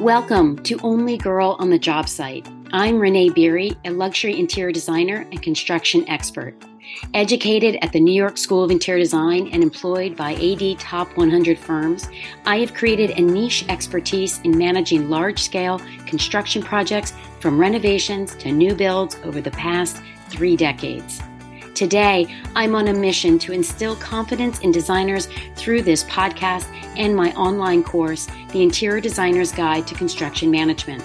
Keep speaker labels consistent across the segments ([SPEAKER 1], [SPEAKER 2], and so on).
[SPEAKER 1] Welcome to Only Girl on the Job Site. I'm Renee DeVignier, a luxury interior designer and construction expert. Educated at the New York School of Interior Design and employed by AD Top 100 firms, I have created a niche expertise in managing large scale construction projects from renovations to new builds over the past three decades. Today, I'm on a mission to instill confidence in designers through this podcast and my online course, The Interior Designer's Guide to Construction Management.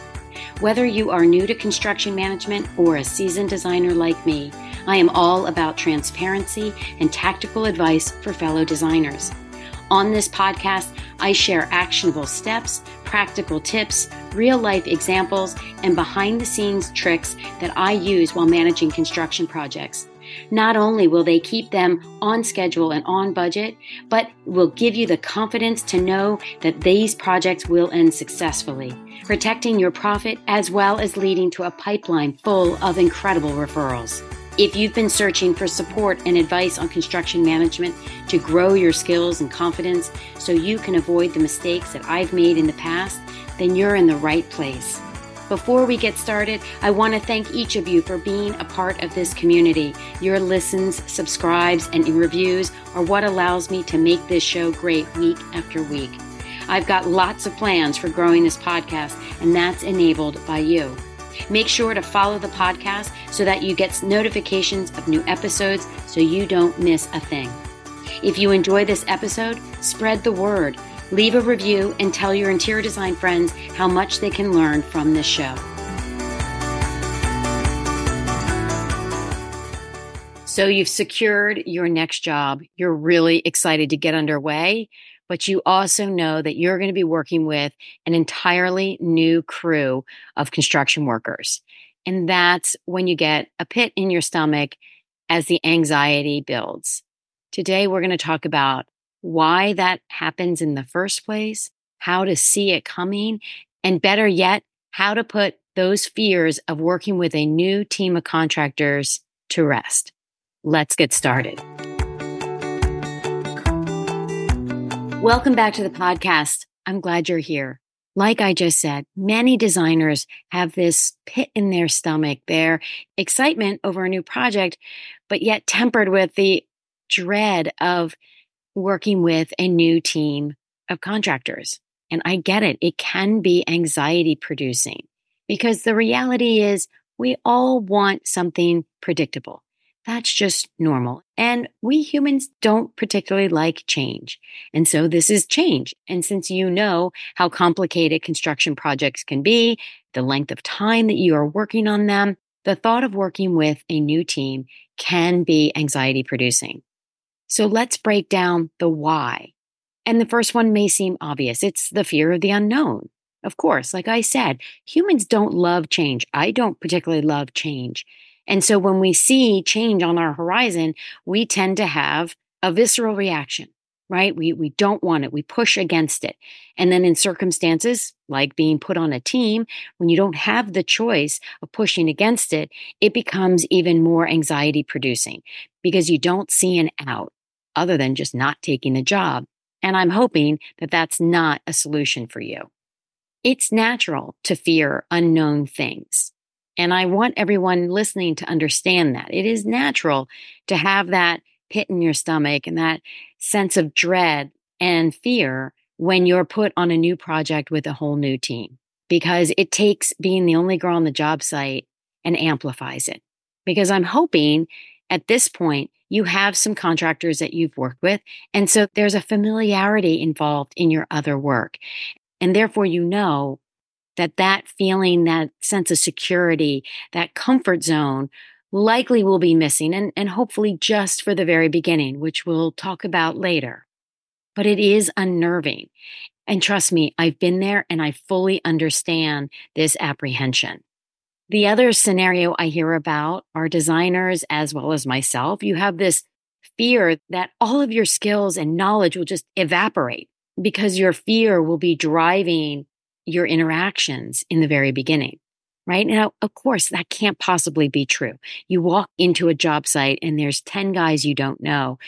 [SPEAKER 1] Whether you are new to construction management or a seasoned designer like me, I am all about transparency and tactical advice for fellow designers. On this podcast, I share actionable steps, practical tips, real life examples, and behind the scenes tricks that I use while managing construction projects. Not only will they keep them on schedule and on budget, but will give you the confidence to know that these projects will end successfully, protecting your profit as well as leading to a pipeline full of incredible referrals. If you've been searching for support and advice on construction management to grow your skills and confidence so you can avoid the mistakes that I've made in the past, then you're in the right place. Before we get started, I want to thank each of you for being a part of this community. Your listens, subscribes, and reviews are what allows me to make this show great week after week. I've got lots of plans for growing this podcast, and that's enabled by you. Make sure to follow the podcast so that you get notifications of new episodes so you don't miss a thing. If you enjoy this episode, spread the word. Leave a review and tell your interior design friends how much they can learn from this show. So, you've secured your next job. You're really excited to get underway, but you also know that you're going to be working with an entirely new crew of construction workers. And that's when you get a pit in your stomach as the anxiety builds. Today, we're going to talk about why that happens in the first place, how to see it coming, and better yet, how to put those fears of working with a new team of contractors to rest. Let's get started. Welcome back to the podcast. I'm glad you're here. Like I just said, many designers have this pit in their stomach, their excitement over a new project, but yet tempered with the dread of working with a new team of contractors. And I get it. It can be anxiety producing because the reality is we all want something predictable. That's just normal. And we humans don't particularly like change. And so this is change. And since you know how complicated construction projects can be, the length of time that you are working on them, the thought of working with a new team can be anxiety producing. So let's break down the why. And the first one may seem obvious it's the fear of the unknown. Of course, like I said, humans don't love change. I don't particularly love change. And so when we see change on our horizon, we tend to have a visceral reaction, right? We, we don't want it. We push against it. And then in circumstances like being put on a team, when you don't have the choice of pushing against it, it becomes even more anxiety producing because you don't see an out other than just not taking the job. And I'm hoping that that's not a solution for you. It's natural to fear unknown things. And I want everyone listening to understand that it is natural to have that pit in your stomach and that sense of dread and fear when you're put on a new project with a whole new team because it takes being the only girl on the job site and amplifies it. Because I'm hoping at this point, you have some contractors that you've worked with. And so there's a familiarity involved in your other work. And therefore, you know that that feeling, that sense of security, that comfort zone likely will be missing and, and hopefully just for the very beginning, which we'll talk about later. But it is unnerving. And trust me, I've been there and I fully understand this apprehension. The other scenario I hear about are designers as well as myself. You have this fear that all of your skills and knowledge will just evaporate because your fear will be driving your interactions in the very beginning. Right now, of course, that can't possibly be true. You walk into a job site and there's 10 guys you don't know.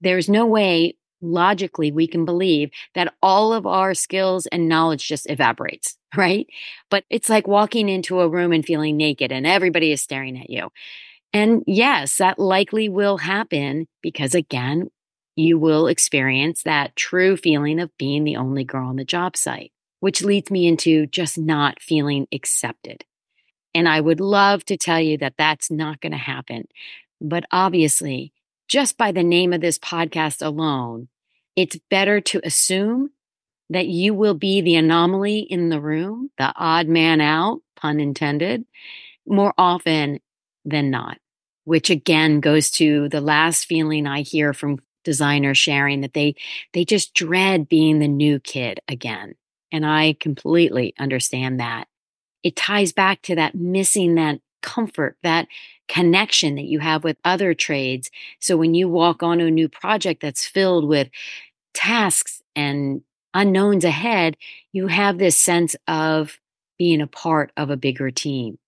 [SPEAKER 1] There's no way logically we can believe that all of our skills and knowledge just evaporates right? But it's like walking into a room and feeling naked and everybody is staring at you. And yes, that likely will happen because again, you will experience that true feeling of being the only girl on the job site, which leads me into just not feeling accepted. And I would love to tell you that that's not going to happen. But obviously, just by the name of this podcast alone, it's better to assume that you will be the anomaly in the room, the odd man out, pun intended, more often than not, which again goes to the last feeling I hear from designers sharing that they they just dread being the new kid again. And I completely understand that. It ties back to that missing that comfort, that connection that you have with other trades. So when you walk on a new project that's filled with tasks and unknowns ahead, you have this sense of being a part of a bigger team.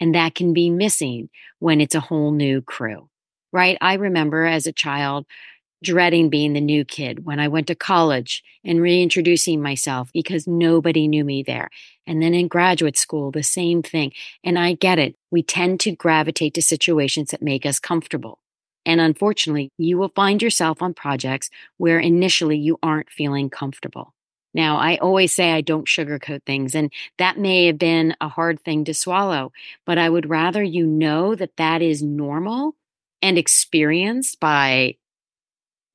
[SPEAKER 1] And that can be missing when it's a whole new crew, right? I remember as a child dreading being the new kid when I went to college and reintroducing myself because nobody knew me there. And then in graduate school, the same thing. And I get it. We tend to gravitate to situations that make us comfortable. And unfortunately, you will find yourself on projects where initially you aren't feeling comfortable. Now, I always say I don't sugarcoat things, and that may have been a hard thing to swallow, but I would rather you know that that is normal and experienced by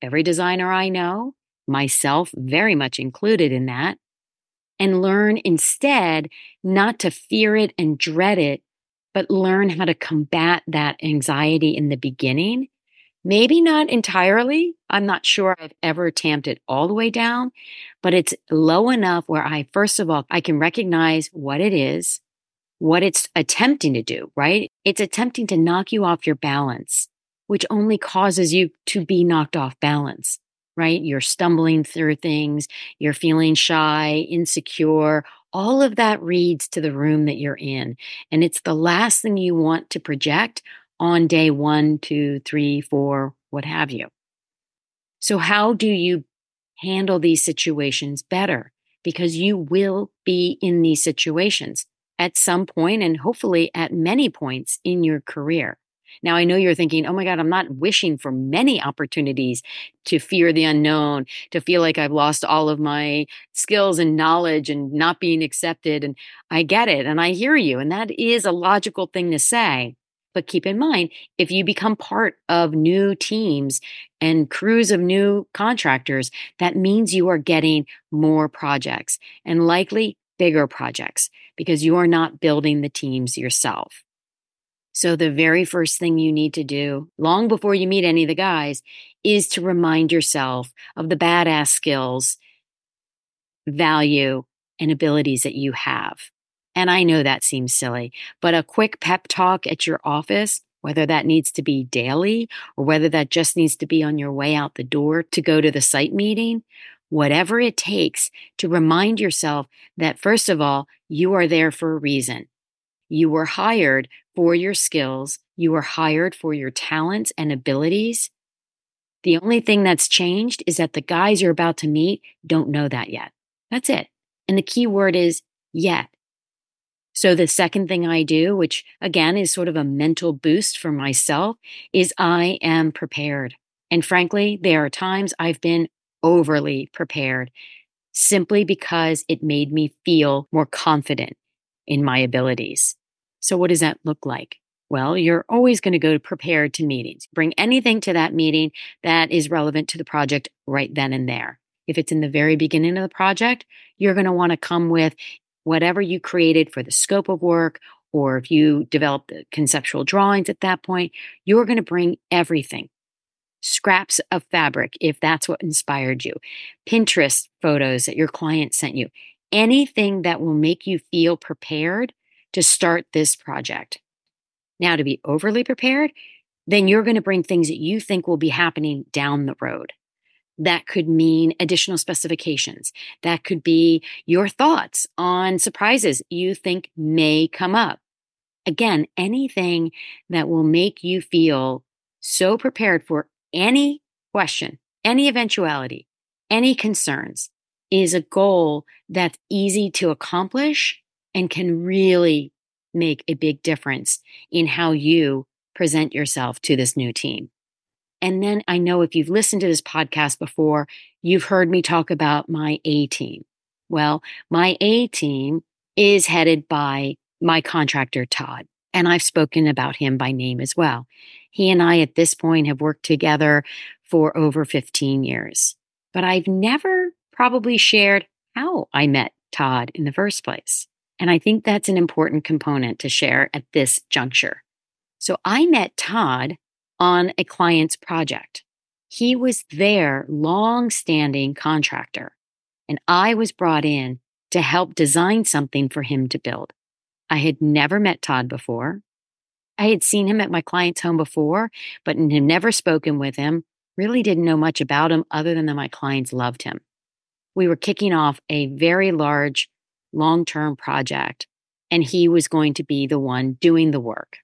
[SPEAKER 1] every designer I know, myself very much included in that, and learn instead not to fear it and dread it, but learn how to combat that anxiety in the beginning Maybe not entirely. I'm not sure I've ever tamped it all the way down, but it's low enough where I, first of all, I can recognize what it is, what it's attempting to do, right? It's attempting to knock you off your balance, which only causes you to be knocked off balance, right? You're stumbling through things, you're feeling shy, insecure. All of that reads to the room that you're in. And it's the last thing you want to project on day one, two, three, four, what have you. So, how do you handle these situations better? Because you will be in these situations at some point and hopefully at many points in your career. Now, I know you're thinking, oh my God, I'm not wishing for many opportunities to fear the unknown, to feel like I've lost all of my skills and knowledge and not being accepted. And I get it. And I hear you. And that is a logical thing to say. But keep in mind, if you become part of new teams and crews of new contractors, that means you are getting more projects and likely bigger projects because you are not building the teams yourself. So, the very first thing you need to do, long before you meet any of the guys, is to remind yourself of the badass skills, value, and abilities that you have. And I know that seems silly, but a quick pep talk at your office, whether that needs to be daily or whether that just needs to be on your way out the door to go to the site meeting, whatever it takes to remind yourself that, first of all, you are there for a reason. You were hired for your skills, you were hired for your talents and abilities. The only thing that's changed is that the guys you're about to meet don't know that yet. That's it. And the key word is yet. So the second thing I do, which again is sort of a mental boost for myself, is I am prepared. And frankly, there are times I've been overly prepared simply because it made me feel more confident in my abilities. So what does that look like? Well, you're always going to go prepared to meetings. Bring anything to that meeting that is relevant to the project right then and there. If it's in the very beginning of the project, you're going to want to come with whatever you created for the scope of work, or if you developed the conceptual drawings at that point, you're going to bring everything scraps of fabric, if that's what inspired you, Pinterest photos that your client sent you, anything that will make you feel prepared to start this project. Now, to be overly prepared, then you're going to bring things that you think will be happening down the road. That could mean additional specifications. That could be your thoughts on surprises you think may come up. Again, anything that will make you feel so prepared for any question, any eventuality, any concerns is a goal that's easy to accomplish and can really make a big difference in how you present yourself to this new team. And then I know if you've listened to this podcast before, you've heard me talk about my A team. Well, my A team is headed by my contractor, Todd. And I've spoken about him by name as well. He and I at this point have worked together for over 15 years, but I've never probably shared how I met Todd in the first place. And I think that's an important component to share at this juncture. So I met Todd on a client's project. He was their long standing contractor, and I was brought in to help design something for him to build. I had never met Todd before. I had seen him at my client's home before, but had never spoken with him, really didn't know much about him other than that my clients loved him. We were kicking off a very large, long term project, and he was going to be the one doing the work.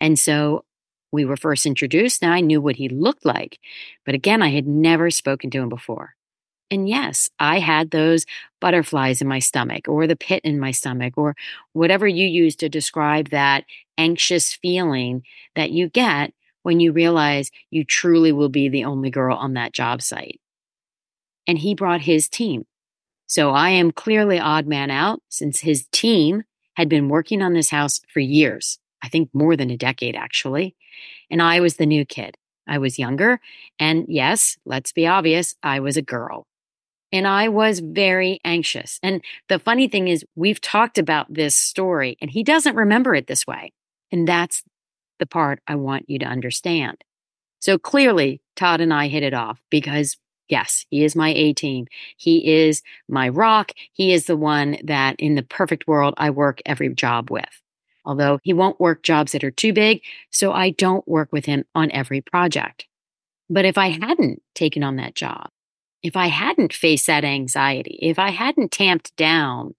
[SPEAKER 1] And so we were first introduced, and I knew what he looked like. But again, I had never spoken to him before. And yes, I had those butterflies in my stomach or the pit in my stomach or whatever you use to describe that anxious feeling that you get when you realize you truly will be the only girl on that job site. And he brought his team. So I am clearly odd man out since his team had been working on this house for years. I think more than a decade actually. And I was the new kid. I was younger. And yes, let's be obvious, I was a girl. And I was very anxious. And the funny thing is, we've talked about this story and he doesn't remember it this way. And that's the part I want you to understand. So clearly, Todd and I hit it off because, yes, he is my A team. He is my rock. He is the one that in the perfect world I work every job with. Although he won't work jobs that are too big, so I don't work with him on every project. But if I hadn't taken on that job, if I hadn't faced that anxiety, if I hadn't tamped down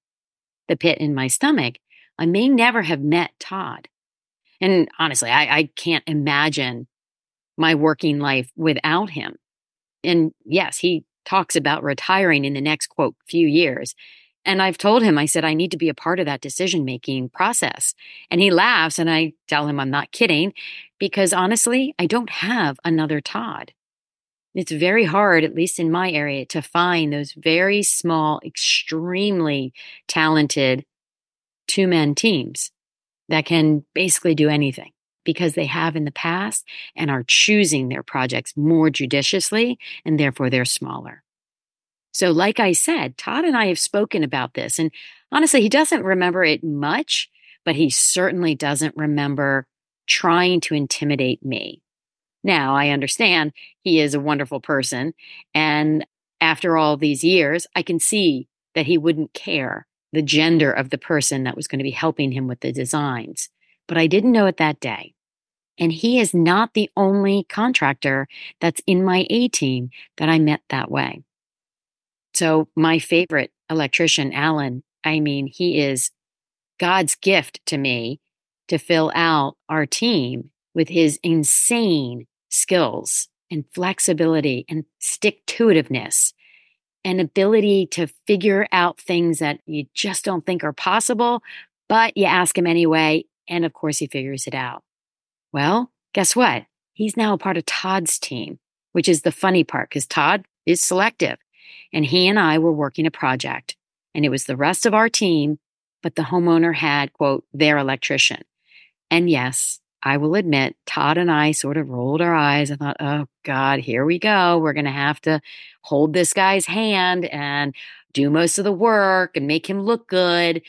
[SPEAKER 1] the pit in my stomach, I may never have met Todd. And honestly, I, I can't imagine my working life without him. And yes, he talks about retiring in the next quote few years. And I've told him, I said, I need to be a part of that decision making process. And he laughs and I tell him I'm not kidding because honestly, I don't have another Todd. It's very hard, at least in my area, to find those very small, extremely talented two man teams that can basically do anything because they have in the past and are choosing their projects more judiciously and therefore they're smaller. So, like I said, Todd and I have spoken about this. And honestly, he doesn't remember it much, but he certainly doesn't remember trying to intimidate me. Now, I understand he is a wonderful person. And after all these years, I can see that he wouldn't care the gender of the person that was going to be helping him with the designs. But I didn't know it that day. And he is not the only contractor that's in my A team that I met that way. So, my favorite electrician, Alan, I mean, he is God's gift to me to fill out our team with his insane skills and flexibility and stick to itiveness and ability to figure out things that you just don't think are possible, but you ask him anyway. And of course, he figures it out. Well, guess what? He's now a part of Todd's team, which is the funny part because Todd is selective. And he and I were working a project, and it was the rest of our team, but the homeowner had, quote, their electrician. And yes, I will admit, Todd and I sort of rolled our eyes and thought, oh God, here we go. We're going to have to hold this guy's hand and do most of the work and make him look good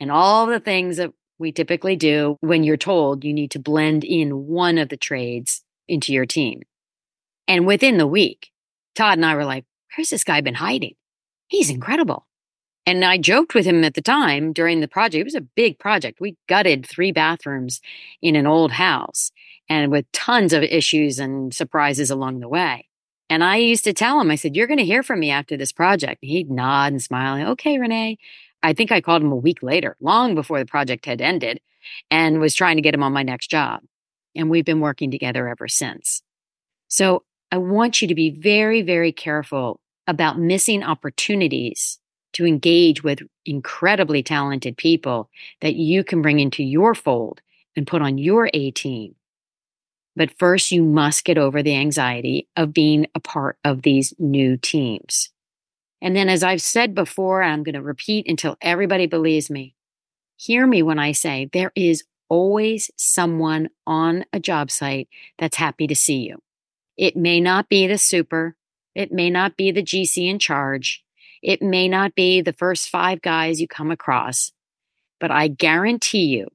[SPEAKER 1] and all the things that we typically do when you're told you need to blend in one of the trades into your team. And within the week, Todd and I were like, where's this guy been hiding? He's incredible. And I joked with him at the time during the project. It was a big project. We gutted three bathrooms in an old house and with tons of issues and surprises along the way. And I used to tell him, I said, You're going to hear from me after this project. He'd nod and smile. Okay, Renee. I think I called him a week later, long before the project had ended, and was trying to get him on my next job. And we've been working together ever since. So I want you to be very, very careful about missing opportunities to engage with incredibly talented people that you can bring into your fold and put on your A team. But first, you must get over the anxiety of being a part of these new teams. And then, as I've said before, I'm going to repeat until everybody believes me. Hear me when I say there is always someone on a job site that's happy to see you. It may not be the super, it may not be the GC in charge, it may not be the first five guys you come across, but I guarantee you,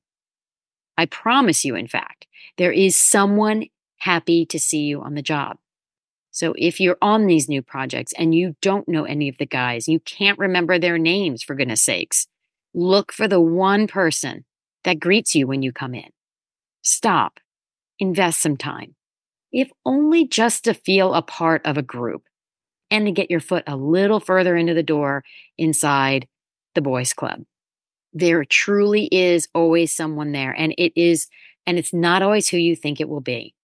[SPEAKER 1] I promise you, in fact, there is someone happy to see you on the job. So if you're on these new projects and you don't know any of the guys, you can't remember their names for goodness sakes, look for the one person that greets you when you come in. Stop, invest some time, if only just to feel a part of a group and to get your foot a little further into the door inside the boys club. There truly is always someone there and it is and it's not always who you think it will be.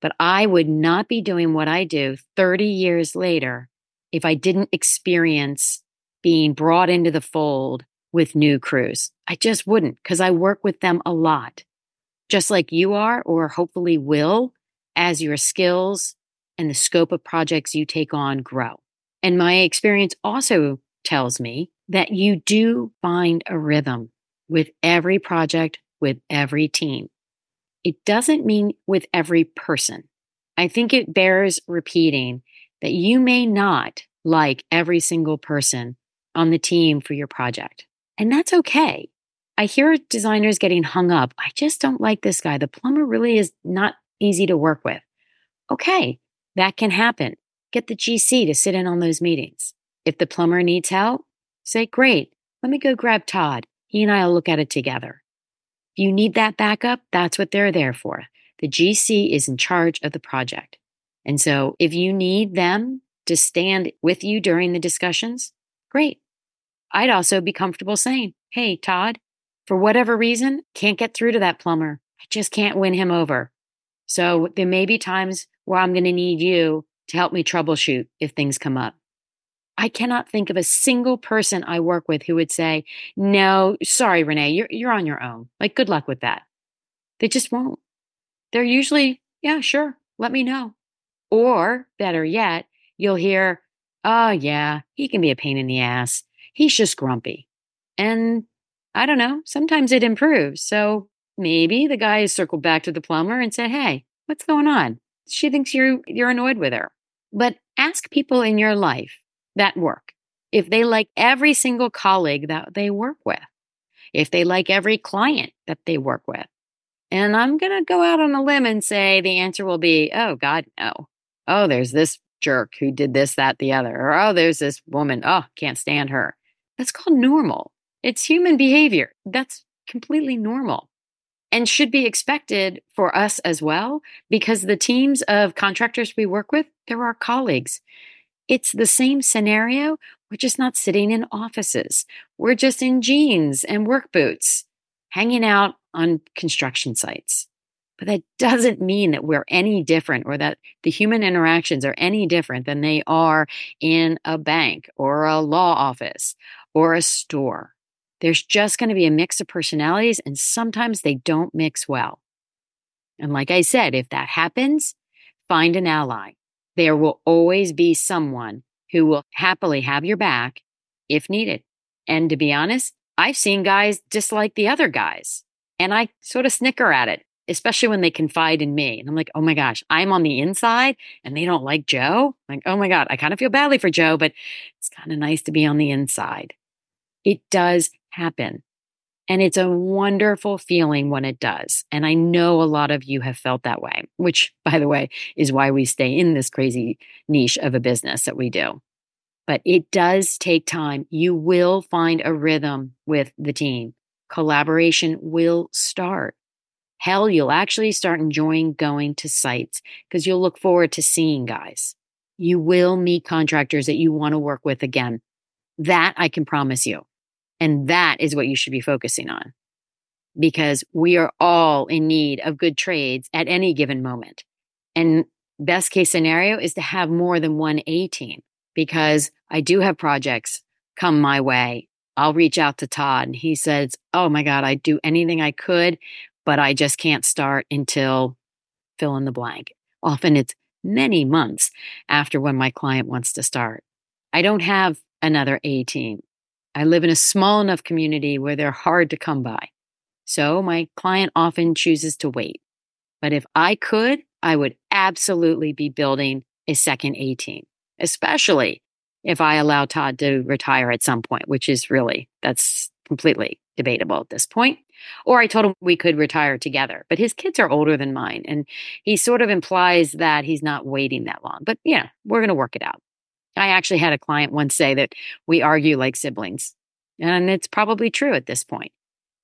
[SPEAKER 1] But I would not be doing what I do 30 years later if I didn't experience being brought into the fold with new crews. I just wouldn't because I work with them a lot, just like you are, or hopefully will, as your skills and the scope of projects you take on grow. And my experience also tells me that you do find a rhythm with every project, with every team. It doesn't mean with every person. I think it bears repeating that you may not like every single person on the team for your project. And that's okay. I hear designers getting hung up. I just don't like this guy. The plumber really is not easy to work with. Okay, that can happen. Get the GC to sit in on those meetings. If the plumber needs help, say, Great, let me go grab Todd. He and I will look at it together If you need that backup, that's what they're there for. The GC is in charge of the project. And so if you need them to stand with you during the discussions, great. I'd also be comfortable saying, Hey, Todd, for whatever reason, can't get through to that plumber. I just can't win him over. So there may be times where I'm going to need you to help me troubleshoot if things come up. I cannot think of a single person I work with who would say, no, sorry, Renee, you're, you're on your own. Like, good luck with that. They just won't. They're usually, yeah, sure, let me know. Or better yet, you'll hear, oh, yeah, he can be a pain in the ass. He's just grumpy. And I don't know, sometimes it improves. So maybe the guy has circled back to the plumber and said, hey, what's going on? She thinks you're, you're annoyed with her. But ask people in your life that work, if they like every single colleague that they work with, if they like every client that they work with. And I'm going to go out on a limb and say the answer will be, oh, God, no. Oh, there's this jerk who did this, that, the other. Or, oh, there's this woman. Oh, can't stand her. That's called normal. It's human behavior. That's completely normal and should be expected for us as well because the teams of contractors we work with, they're our colleagues. It's the same scenario. We're just not sitting in offices. We're just in jeans and work boots, hanging out on construction sites. But that doesn't mean that we're any different or that the human interactions are any different than they are in a bank or a law office or a store. There's just going to be a mix of personalities, and sometimes they don't mix well. And like I said, if that happens, find an ally there will always be someone who will happily have your back if needed. And to be honest, I've seen guys dislike the other guys and I sort of snicker at it, especially when they confide in me. And I'm like, oh my gosh, I'm on the inside and they don't like Joe. I'm like, oh my God, I kind of feel badly for Joe, but it's kind of nice to be on the inside. It does happen. And it's a wonderful feeling when it does. And I know a lot of you have felt that way, which, by the way, is why we stay in this crazy niche of a business that we do. But it does take time. You will find a rhythm with the team. Collaboration will start. Hell, you'll actually start enjoying going to sites because you'll look forward to seeing guys. You will meet contractors that you want to work with again. That I can promise you. And that is what you should be focusing on because we are all in need of good trades at any given moment. And best case scenario is to have more than one A team because I do have projects come my way. I'll reach out to Todd and he says, Oh my God, I'd do anything I could, but I just can't start until fill in the blank. Often it's many months after when my client wants to start. I don't have another A team. I live in a small enough community where they're hard to come by. So my client often chooses to wait. But if I could, I would absolutely be building a second A team, especially if I allow Todd to retire at some point, which is really, that's completely debatable at this point. Or I told him we could retire together, but his kids are older than mine. And he sort of implies that he's not waiting that long. But yeah, we're going to work it out. I actually had a client once say that we argue like siblings. And it's probably true at this point.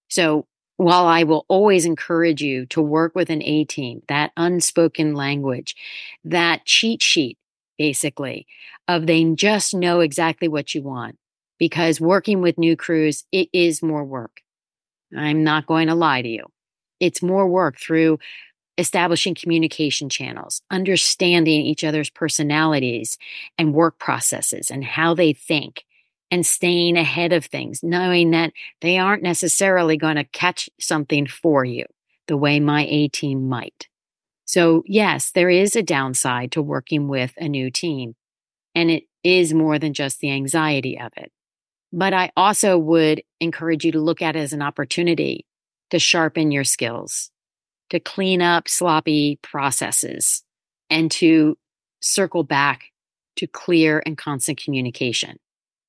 [SPEAKER 1] So while I will always encourage you to work with an A team, that unspoken language, that cheat sheet, basically, of they just know exactly what you want. Because working with new crews, it is more work. I'm not going to lie to you. It's more work through establishing communication channels, understanding each other's personalities and work processes and how they think, and staying ahead of things, knowing that they aren't necessarily going to catch something for you the way my A team might. So, yes, there is a downside to working with a new team, and it is more than just the anxiety of it. But I also would encourage you to look at it as an opportunity to sharpen your skills, to clean up sloppy processes, and to circle back to clear and constant communication.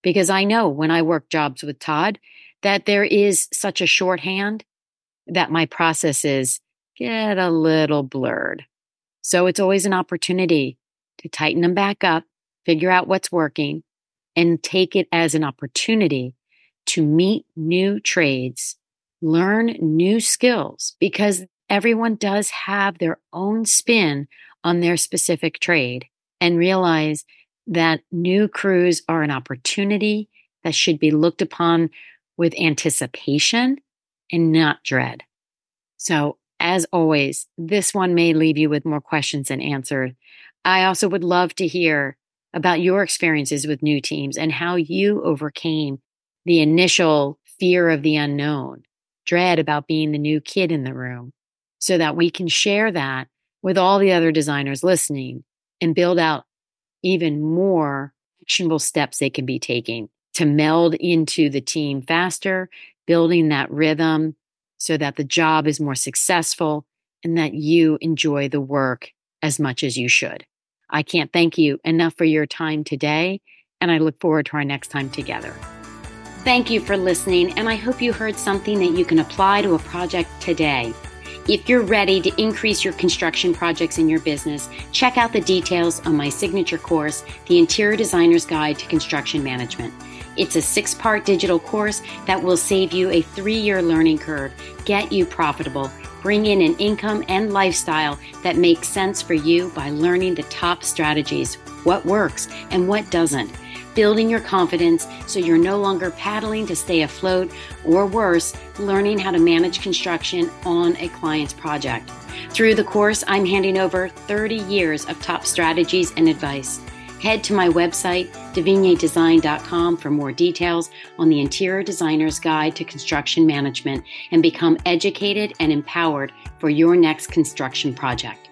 [SPEAKER 1] Because I know when I work jobs with Todd that there is such a shorthand that my processes get a little blurred. So it's always an opportunity to tighten them back up, figure out what's working, and take it as an opportunity to meet new trades, learn new skills, because everyone does have their own spin on their specific trade and realize that new crews are an opportunity that should be looked upon with anticipation and not dread. So, as always, this one may leave you with more questions than answers. I also would love to hear about your experiences with new teams and how you overcame the initial fear of the unknown, dread about being the new kid in the room, so that we can share that with all the other designers listening and build out even more actionable steps they can be taking to meld into the team faster, building that rhythm so that the job is more successful and that you enjoy the work as much as you should. I can't thank you enough for your time today, and I look forward to our next time together. Thank you for listening, and I hope you heard something that you can apply to a project today. If you're ready to increase your construction projects in your business, check out the details on my signature course, The Interior Designer's Guide to Construction Management. It's a six part digital course that will save you a three year learning curve, get you profitable, bring in an income and lifestyle that makes sense for you by learning the top strategies, what works and what doesn't, building your confidence so you're no longer paddling to stay afloat, or worse, learning how to manage construction on a client's project. Through the course, I'm handing over 30 years of top strategies and advice. Head to my website, devignierdesign.com, for more details on the Interior Designer's Guide to Construction Management and become educated and empowered for your next construction project.